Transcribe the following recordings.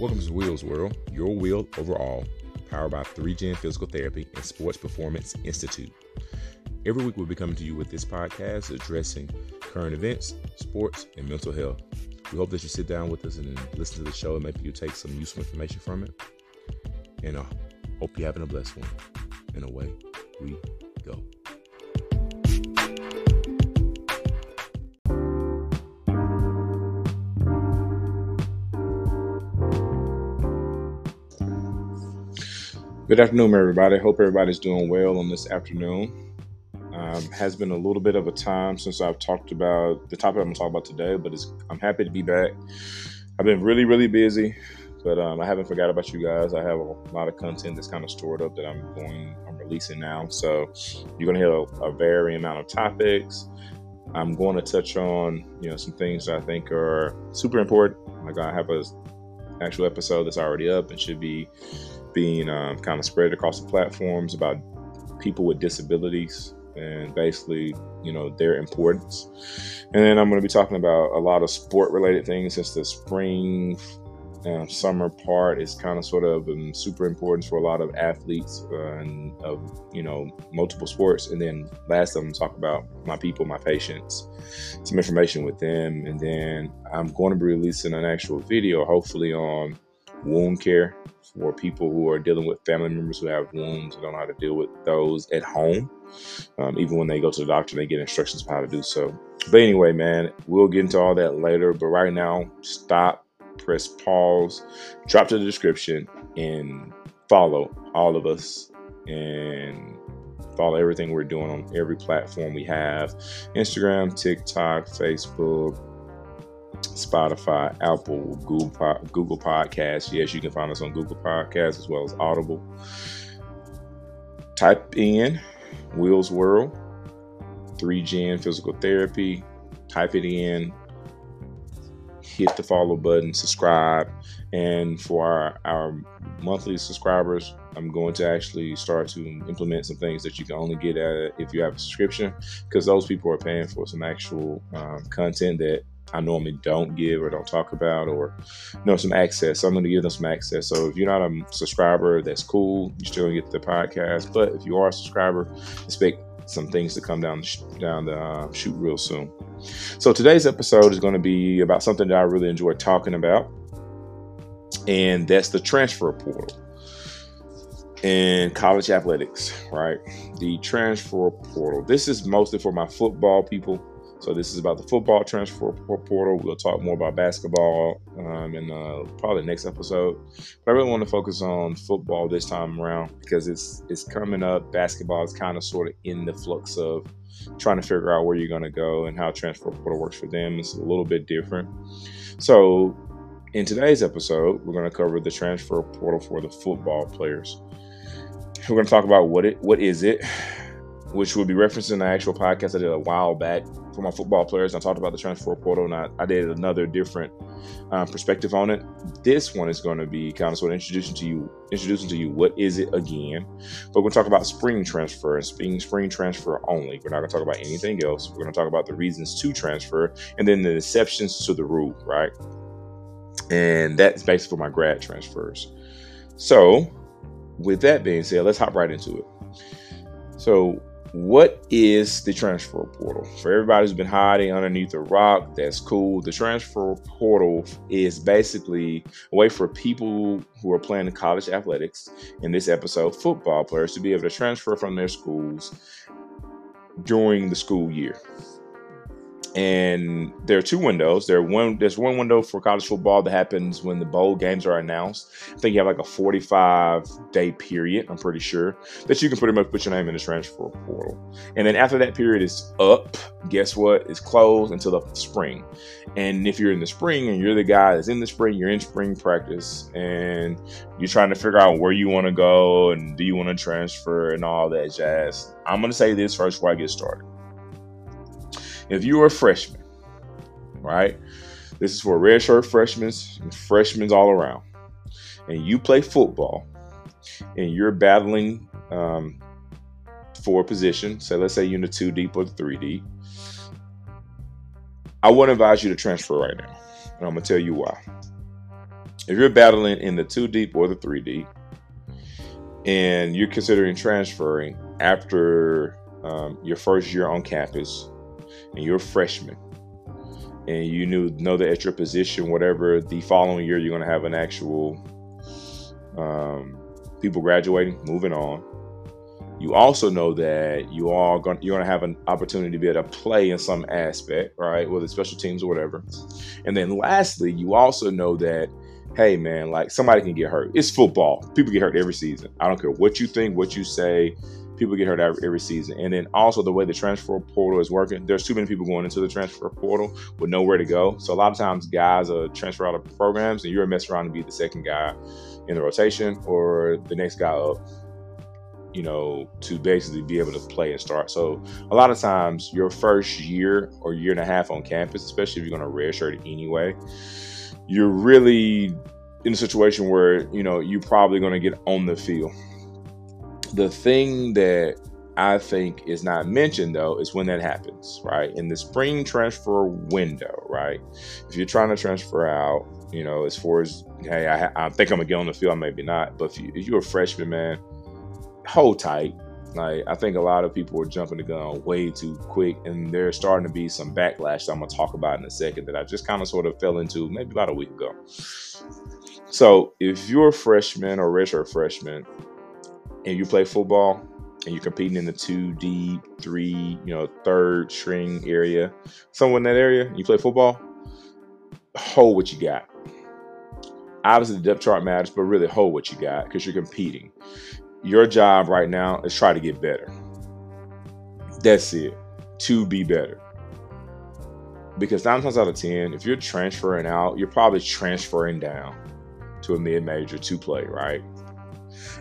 Welcome to Wheels World, your wheel overall, powered by 3Gen Physical Therapy and Sports Performance Institute. Every week we'll be coming to you with this podcast addressing current events, sports, and mental health. We hope that you sit down with us and listen to the show and maybe you take some useful information from it. And I uh, hope you're having a blessed one. And away we go. Good afternoon, everybody. Hope everybody's doing well on this afternoon. Um, has been a little bit of a time since I've talked about the topic I'm going to talk about today, but I'm happy to be back. I've been really, really busy, but um, I haven't forgot about you guys. I have a lot of content that's kind of stored up that I'm going, I'm releasing now. So you're going to hear a, a varying amount of topics. I'm going to touch on, you know, some things that I think are super important. Like I have a actual episode that's already up and should be being um, kind of spread across the platforms about people with disabilities and basically, you know, their importance. And then I'm going to be talking about a lot of sport related things since the spring uh, summer part is kind of sort of um, super important for a lot of athletes uh, and of you know multiple sports and then last i'm talk about my people my patients some information with them and then i'm going to be releasing an actual video hopefully on wound care for people who are dealing with family members who have wounds and don't know how to deal with those at home. Um, even when they go to the doctor, they get instructions on how to do so. But anyway, man, we'll get into all that later. But right now, stop, press pause, drop to the description, and follow all of us and follow everything we're doing on every platform we have Instagram, TikTok, Facebook, Spotify, Apple, Google, Google Podcasts. Yes, you can find us on Google Podcasts as well as Audible. Type in Wheels World, 3Gen Physical Therapy. Type it in, hit the follow button, subscribe. And for our, our monthly subscribers, I'm going to actually start to implement some things that you can only get at if you have a subscription because those people are paying for some actual um, content that I normally don't give or don't talk about or you know some access. So I'm going to give them some access. So if you're not a subscriber, that's cool. You still going to get the podcast. But if you are a subscriber, expect some things to come down down the uh, shoot real soon. So today's episode is going to be about something that I really enjoy talking about, and that's the transfer portal in college athletics. Right, the transfer portal. This is mostly for my football people so this is about the football transfer portal. We'll talk more about basketball um, in uh, probably the next episode. But I really want to focus on football this time around because it's it's coming up. Basketball is kind of sort of in the flux of trying to figure out where you're going to go and how transfer portal works for them. It's a little bit different. So in today's episode, we're going to cover the transfer portal for the football players. We're going to talk about what it what is it which will be referencing the actual podcast I did a while back for my football players. I talked about the transfer portal, and I, I did another different um, perspective on it. This one is going to be kind of sort of introducing to you, introducing to you what is it again. But we're talk about spring transfer and spring spring transfer only. We're not going to talk about anything else. We're going to talk about the reasons to transfer, and then the exceptions to the rule, right? And that's basically for my grad transfers. So, with that being said, let's hop right into it. So, what is the transfer portal? For everybody who's been hiding underneath a rock, that's cool. The transfer portal is basically a way for people who are playing college athletics, in this episode, football players, to be able to transfer from their schools during the school year and there are two windows. There one there's one window for college football that happens when the bowl games are announced. I think you have like a 45 day period. I'm pretty sure that you can pretty much put your name in the transfer portal. And then after that period is up, guess what? It's closed until the spring. And if you're in the spring and you're the guy that's in the spring, you're in spring practice and you're trying to figure out where you want to go and do you want to transfer and all that jazz. I'm gonna say this first before I get started if you are a freshman, right? This is for red shirt freshmen and freshmen all around, and you play football, and you're battling um, for a position. So let's say you're in the two deep or the three deep. I would advise you to transfer right now, and I'm gonna tell you why. if you're battling in the two deep or the three deep, and you're considering transferring after um, your first year on campus, and you're a freshman, and you knew know that at your position, whatever the following year, you're to have an actual um, people graduating, moving on. You also know that you are going you're to have an opportunity to be able to play in some aspect, right? Whether it's special teams or whatever. And then lastly, you also know that hey man, like somebody can get hurt. It's football. People get hurt every season. I don't care what you think, what you say. People get hurt every, season. And then also the way the transfer portal is working, there's too many people going into the transfer portal with nowhere to go. So a lot of times guys are transfer out of programs and you're messing around to be the second guy in the rotation or the next guy up you know, to basically be able to play and start. So a lot of times your first year or year and a half on campus, especially if you're going to redshirt anyway, you're really in a situation where, you know, you're probably going to get on the field. The thing that I think is not mentioned though is when that happens, right? In the spring transfer window, right? If you're trying to transfer out, you know, as far as hey, I, I think I'm gonna get on the field, maybe not, but if, you, if you're a freshman, man, hold tight. Like I think a lot of people are jumping the gun way too quick, and there's starting to be some backlash that I'm gonna talk about in a second that I just kind of sort of fell into maybe about a week ago. So if you're a freshman or redshirt freshman and you play football and you're competing in the two D, three, you know, third string area, somewhere in that area, you play football, hold what you got. Obviously, the depth chart matters, but really hold what you got because you're competing your job right now is try to get better. That's it. To be better. Because nine times out of ten, if you're transferring out, you're probably transferring down to a mid major to play, right?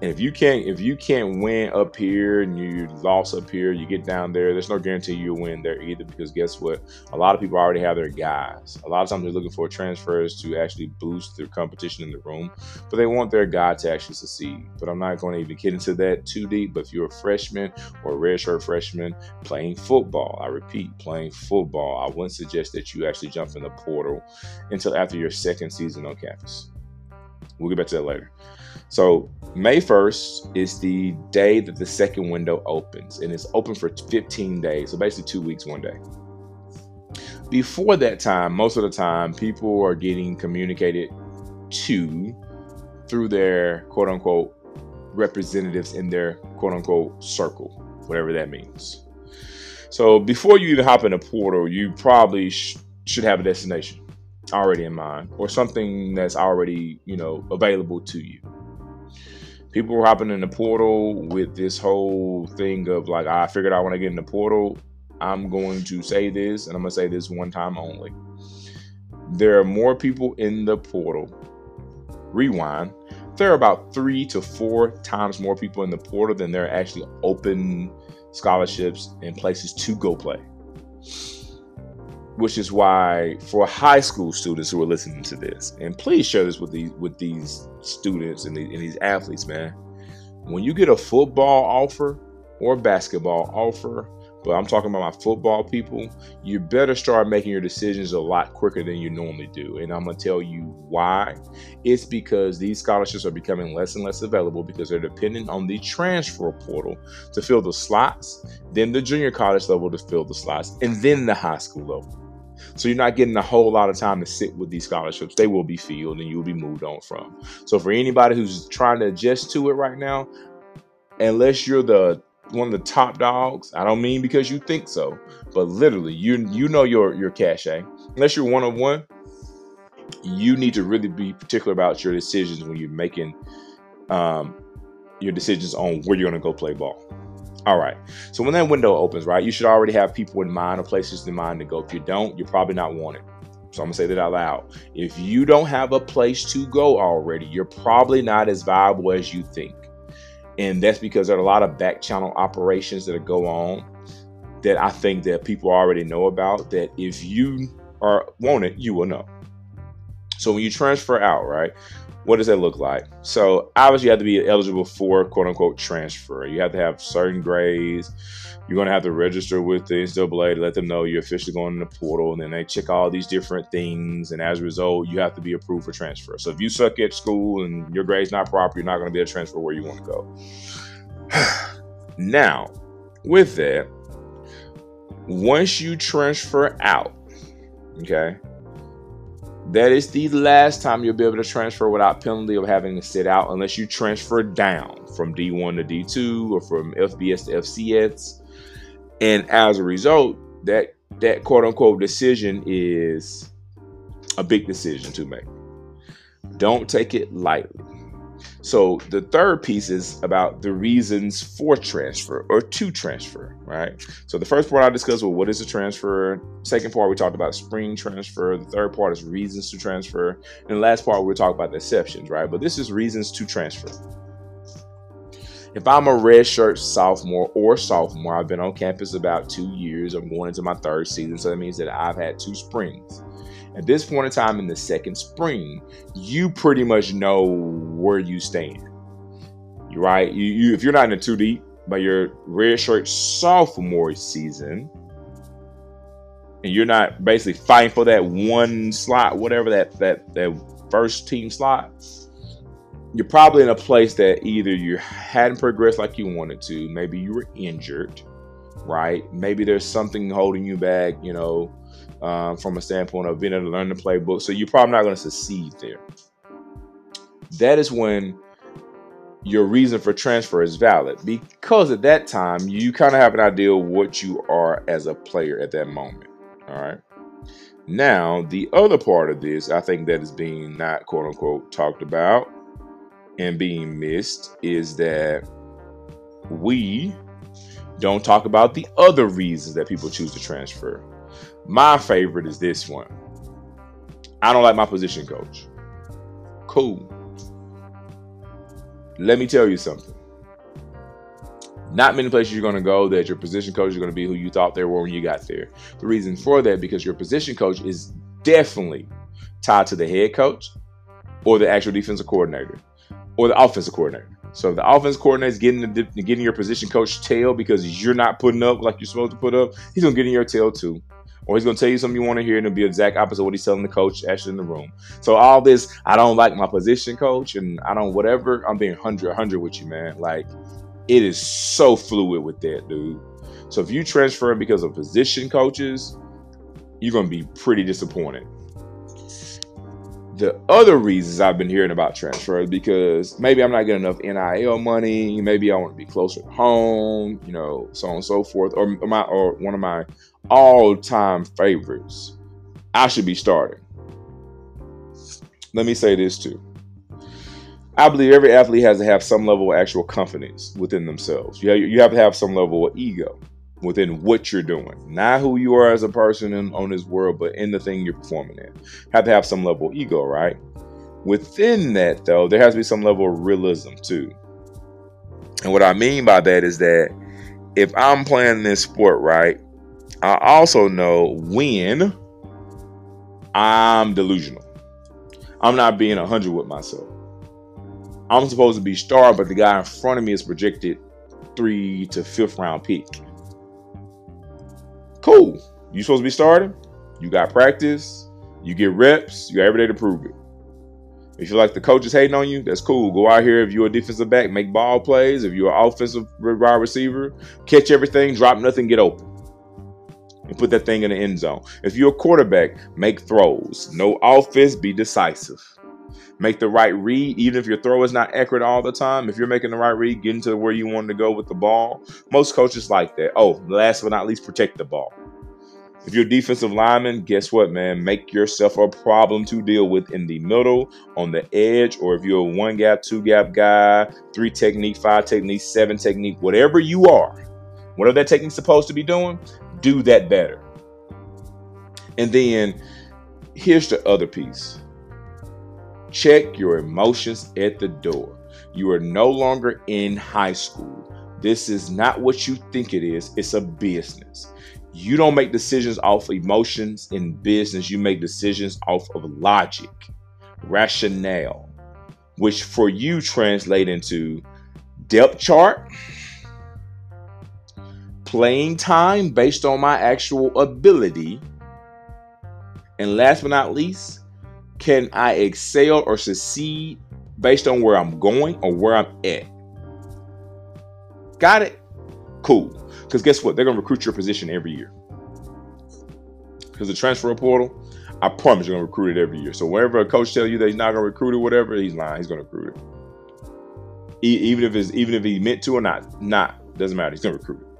And if you can't if you can't win up here and you lost up here, you get down there, there's no guarantee you'll win there either because guess what? A lot of people already have their guys. A lot of times they're looking for transfers to actually boost their competition in the room, but they want their guy to actually succeed. But I'm not going to even get into that too deep. But if you're a freshman or a redshirt freshman playing football, I repeat, playing football, I wouldn't suggest that you actually jump in the portal until after your second season on campus. We'll get back to that later. So May 1st is the day that the second window opens, and it's open for 15 days. So basically, two weeks, one day. Before that time, most of the time, people are getting communicated to through their quote unquote representatives in their quote unquote circle, whatever that means. So before you even hop in a portal, you probably sh- should have a destination already in mind or something that's already, you know, available to you people were hopping in the portal with this whole thing of like, I figured out when I get in the portal, I'm going to say this, and I'm going to say this one time only. There are more people in the portal. Rewind. There are about three to four times more people in the portal than there are actually open scholarships and places to go play which is why for high school students who are listening to this, and please share this with these with these students and, and these athletes, man. When you get a football offer or basketball offer, but I'm talking about my football people, you better start making your decisions a lot quicker than you normally do. And I'm going to tell you why. It's because these scholarships are becoming less and less available because they're dependent on the transfer portal to fill the slots, then the junior college level to fill the slots, and then the high school level. So you're not getting a whole lot of time to sit with these scholarships. They will be filled and you'll be moved on from. So for anybody who's trying to adjust to it right now, unless you're the one of the top dogs, I don't mean because you think so, but literally you you know your your cachet. Unless you're one of one, you need to really be particular about your decisions when you're making um, your decisions on where you're going to go play ball. All right. So when that window opens, right, you should already have people in mind or places in mind to go. If you don't, you're probably not wanted. So I'm gonna say that out loud. If you don't have a place to go already, you're probably not as viable as you think. And that's because there are a lot of back channel operations that go on that I think that people already know about. That if you are wanted, you will know. So when you transfer out, right? What does that look like? So obviously you have to be eligible for quote unquote transfer. You have to have certain grades. You're going to have to register with the NCAA to let them know you're officially going in the portal, and then they check all these different things. And as a result, you have to be approved for transfer. So if you suck at school and your grade's not proper, you're not going to be able to transfer where you want to go. now, with that, once you transfer out, okay, that is the last time you'll be able to transfer without penalty of having to sit out unless you transfer down from D1 to D2 or from FBS to FCS. And as a result, that that quote unquote decision is a big decision to make. Don't take it lightly. So the third piece is about the reasons for transfer or to transfer, right? So the first part I discussed was what is a transfer. Second part we talked about spring transfer. The third part is reasons to transfer, and the last part we talk about the exceptions, right? But this is reasons to transfer. If I'm a redshirt sophomore or sophomore, I've been on campus about two years. I'm going into my third season, so that means that I've had two springs. At this point in time in the second spring, you pretty much know where you stand. Right? You, you if you're not in the two deep by your redshirt sophomore season, and you're not basically fighting for that one slot, whatever that that that first team slot, you're probably in a place that either you hadn't progressed like you wanted to, maybe you were injured, right? Maybe there's something holding you back, you know, um, from a standpoint of being able to learn the playbook. So you're probably not going to succeed there. That is when your reason for transfer is valid because at that time you kind of have an idea of what you are as a player at that moment. All right. Now, the other part of this, I think that is being not quote unquote talked about and being missed is that we don't talk about the other reasons that people choose to transfer. My favorite is this one. I don't like my position coach. Cool. Let me tell you something. Not many places you're going to go that your position coach is going to be who you thought they were when you got there. The reason for that because your position coach is definitely tied to the head coach or the actual defensive coordinator or the offensive coordinator. So if the offensive coordinator is getting the, getting your position coach tail because you're not putting up like you're supposed to put up, he's gonna get in your tail too or he's going to tell you something you want to hear and it'll be exact opposite of what he's telling the coach actually in the room. So all this, I don't like my position coach and I don't whatever. I'm being 100 100 with you, man. Like it is so fluid with that, dude. So if you transfer because of position coaches, you're going to be pretty disappointed. The other reasons I've been hearing about transfers because maybe I'm not getting enough NIL money, maybe I want to be closer to home, you know, so on and so forth, or my or one of my all time favorites. I should be starting. Let me say this too. I believe every athlete has to have some level of actual confidence within themselves. You have, you have to have some level of ego within what you're doing, not who you are as a person in, on this world, but in the thing you're performing in. Have to have some level of ego, right? Within that, though, there has to be some level of realism too. And what I mean by that is that if I'm playing this sport right, I also know when I'm delusional. I'm not being 100 with myself. I'm supposed to be star, but the guy in front of me is projected three to fifth round pick. Cool. You supposed to be starting? You got practice, you get reps, you got every day to prove it. If you like the coach is hating on you, that's cool. Go out here if you're a defensive back, make ball plays. If you're an offensive wide receiver, catch everything, drop nothing, get open and put that thing in the end zone. If you're a quarterback, make throws. No offense, be decisive. Make the right read, even if your throw is not accurate all the time. If you're making the right read, get into where you want to go with the ball. Most coaches like that. Oh, last but not least, protect the ball. If you're a defensive lineman, guess what, man? Make yourself a problem to deal with in the middle, on the edge, or if you're a one gap, two gap guy, three technique, five technique, seven technique, whatever you are, whatever that technique's supposed to be doing, do that better. And then here's the other piece check your emotions at the door. You are no longer in high school. This is not what you think it is, it's a business. You don't make decisions off emotions in business, you make decisions off of logic, rationale. which for you translate into depth chart, playing time based on my actual ability, and last but not least, can I excel or succeed based on where I'm going or where I'm at? Got it? Cool. Because guess what? They're going to recruit your position every year. Because the transfer portal, I promise you're going to recruit it every year. So whenever a coach tells you that he's not going to recruit it, whatever, he's lying. He's going to recruit it. even if it's even if he meant to or not, not doesn't matter. He's going to recruit it.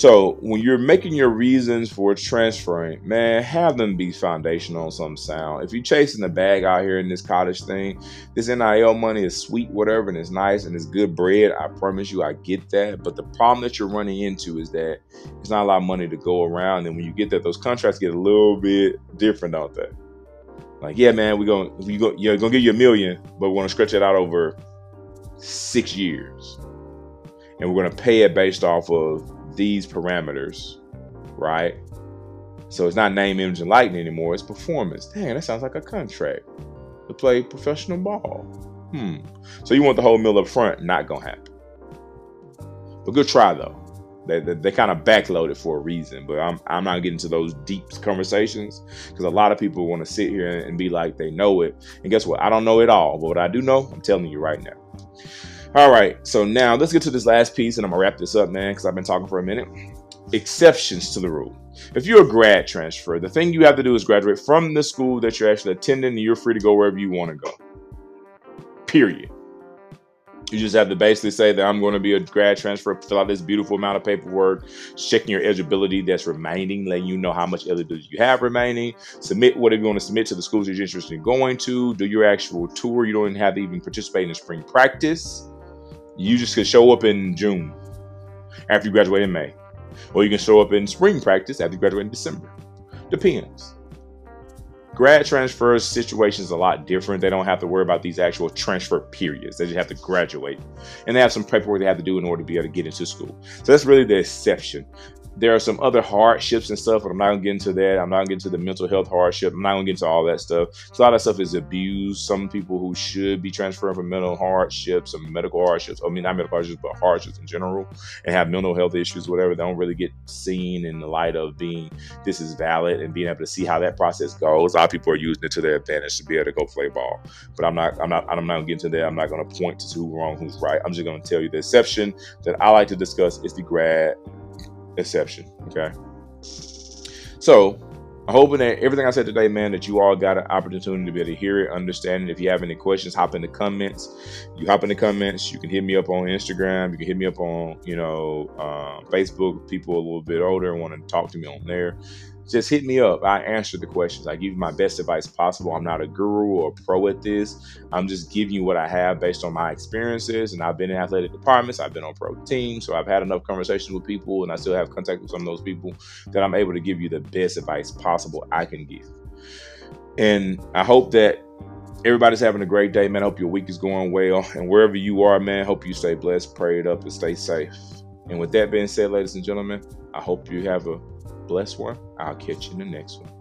So when you're making your reasons for transferring, man, have them be foundational on some sound. If you're chasing the bag out here in this college thing, this NIL money is sweet, whatever, and it's nice and it's good bread. I promise you, I get that. But the problem that you're running into is that it's not a lot of money to go around. And when you get that, those contracts get a little bit different, don't they? Like, yeah, man, we're gonna we go, you're gonna give you a million, but we're gonna stretch it out over six years, and we're gonna pay it based off of these parameters, right? So it's not name, image, and lighting anymore. It's performance. Dang, that sounds like a contract to play professional ball. Hmm. So you want the whole mill up front? Not gonna happen. But good try though. They, they, they kind of backloaded for a reason, but I'm I'm not getting to those deep conversations because a lot of people want to sit here and be like they know it. And guess what? I don't know it all, but what I do know, I'm telling you right now. All right, so now let's get to this last piece, and I'm gonna wrap this up, man, because I've been talking for a minute. Exceptions to the rule. If you're a grad transfer, the thing you have to do is graduate from the school that you're actually attending, and you're free to go wherever you want to go. Period. You just have to basically say that I'm going to be a grad transfer, fill out this beautiful amount of paperwork, checking your eligibility that's remaining, letting you know how much eligibility you have remaining, submit whatever you want to submit to the schools you're interested in going to, do your actual tour. You don't even have to even participate in spring practice you just could show up in June after you graduate in May. Or you can show up in spring practice after you graduate in December. Depends. Grad transfer situations a lot different. They don't have to worry about these actual transfer periods. They just have to graduate. And they have some paperwork they have to do in order to be able to get into school. So that's really the exception there are some other hardships and stuff, but I'm not gonna get into that. I'm not gonna get into the mental health hardship. I'm not gonna get into all that stuff. So a lot of stuff is abuse. Some people who should be transferring from mental hardships or medical hardships, I mean not medical hardships, but hardships in general, and have mental health issues, whatever, they don't really get seen in the light of being this is valid and being able to see how that process goes. A lot of people are using it to their advantage to be able to go play ball. But I'm not, I'm not, I'm not gonna get into that. I'm not gonna point to who's wrong, who's right. I'm just gonna tell you the exception that I like to discuss is the grad exception. Okay. So I'm hoping that everything I said today, man, that you all got an opportunity to be able to hear it, understand it. If you have any questions, hop in the comments. You hop in the comments. You can hit me up on Instagram. You can hit me up on, you know, uh, Facebook. People a little bit older want to talk to me on there just hit me up. I answer the questions. I give you my best advice possible. I'm not a guru or a pro at this. I'm just giving you what I have based on my experiences. And I've been in athletic departments, I've been on pro teams. So I've had enough conversations with people, and I still have contact with some of those people that I'm able to give you the best advice possible I can give. And I hope that everybody's having a great day, man. I hope your week is going well. And wherever you are, man, hope you stay blessed, prayed up, and stay safe. And with that being said, ladies and gentlemen, I hope you have a blessed one. I'll catch you in the next one.